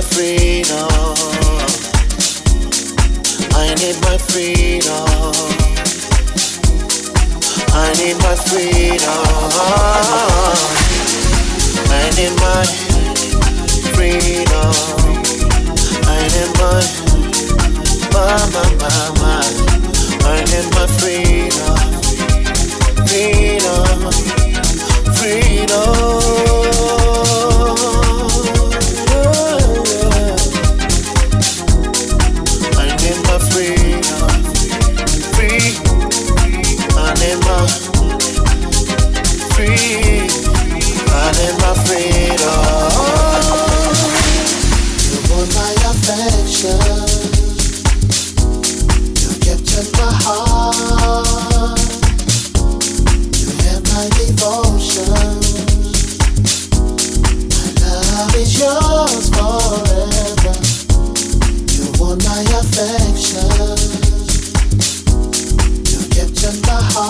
my freedom. I need my freedom. I need my freedom. I need my freedom. I need my my my my. I need my freedom. Freedom. Freedom.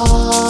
哦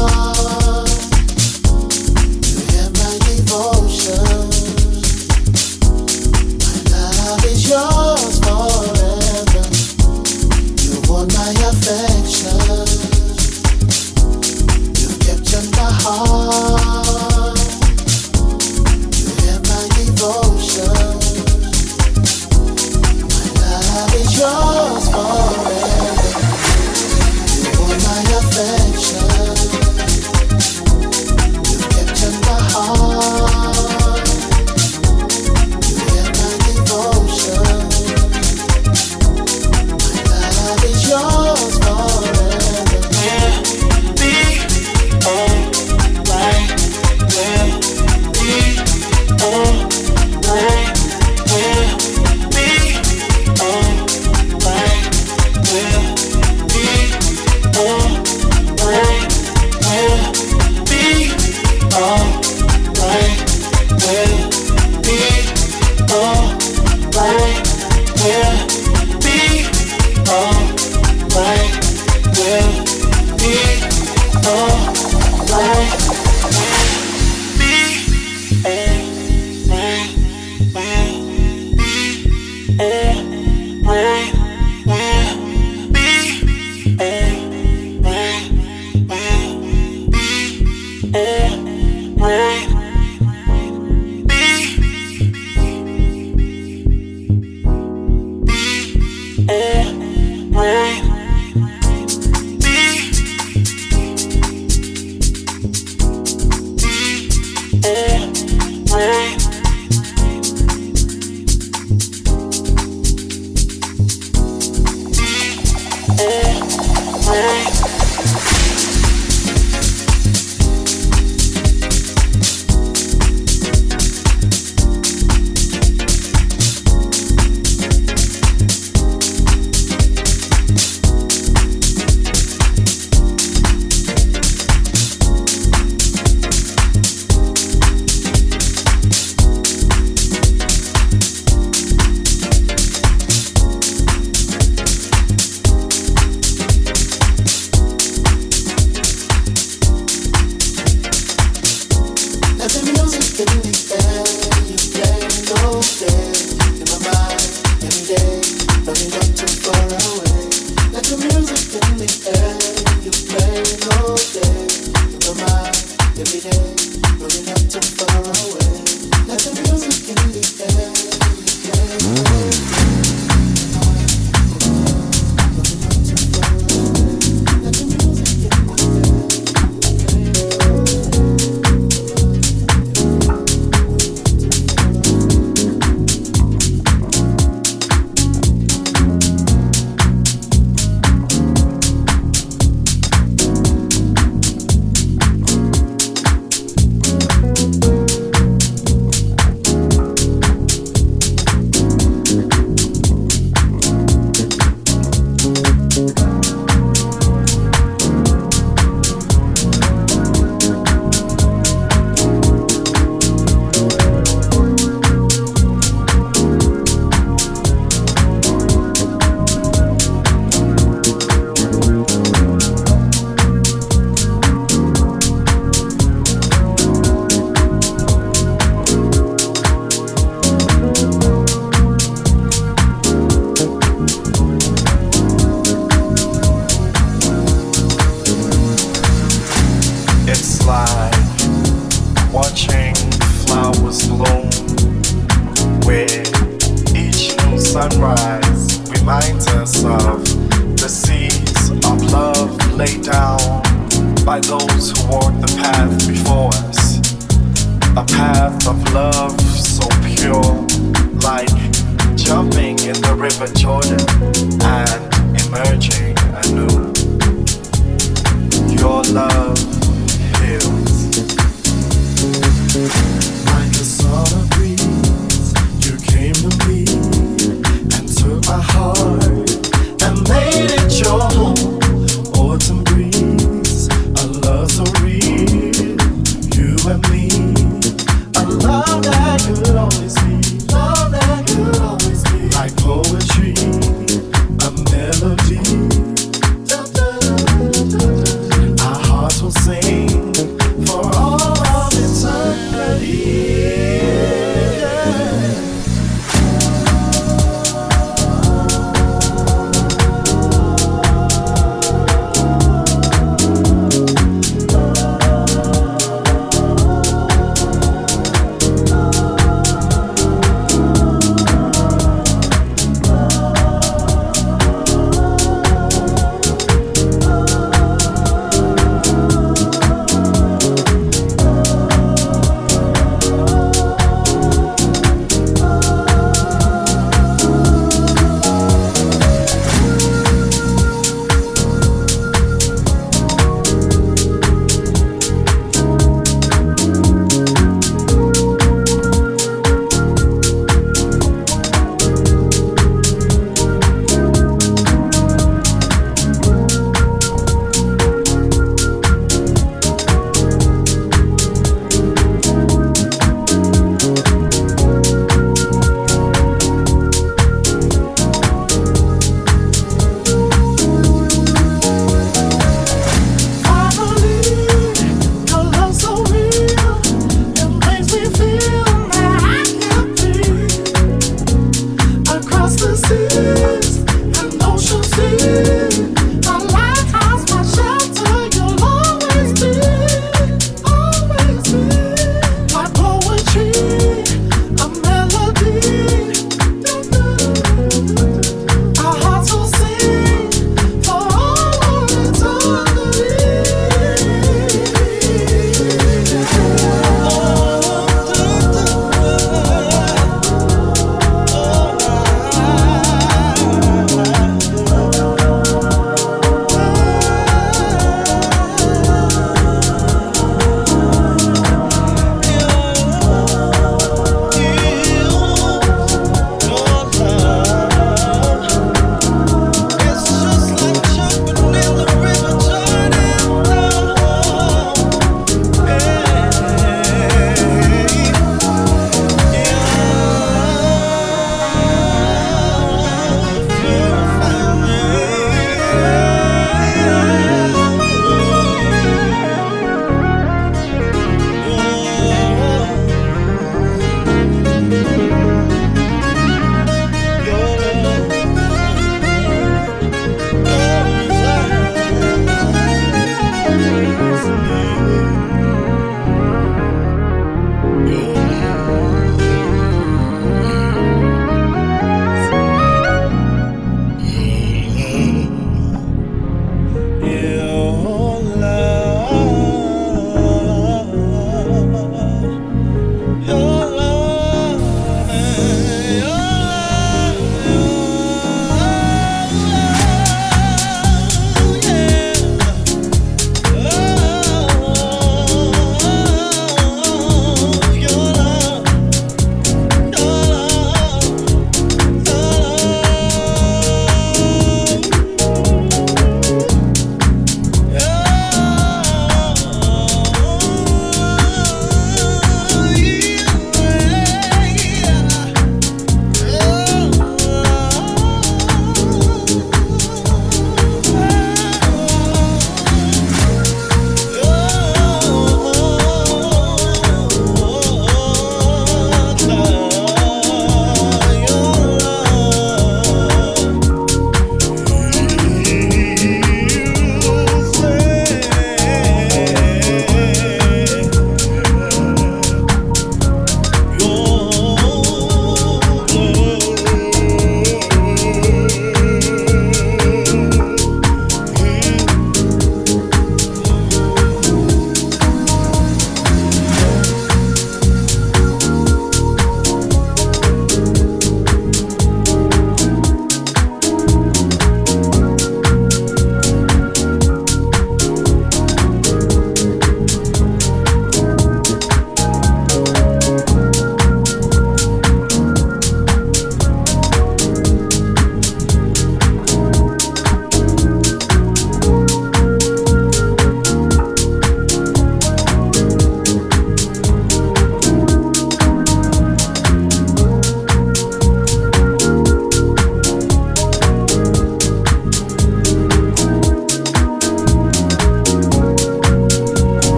like, yeah.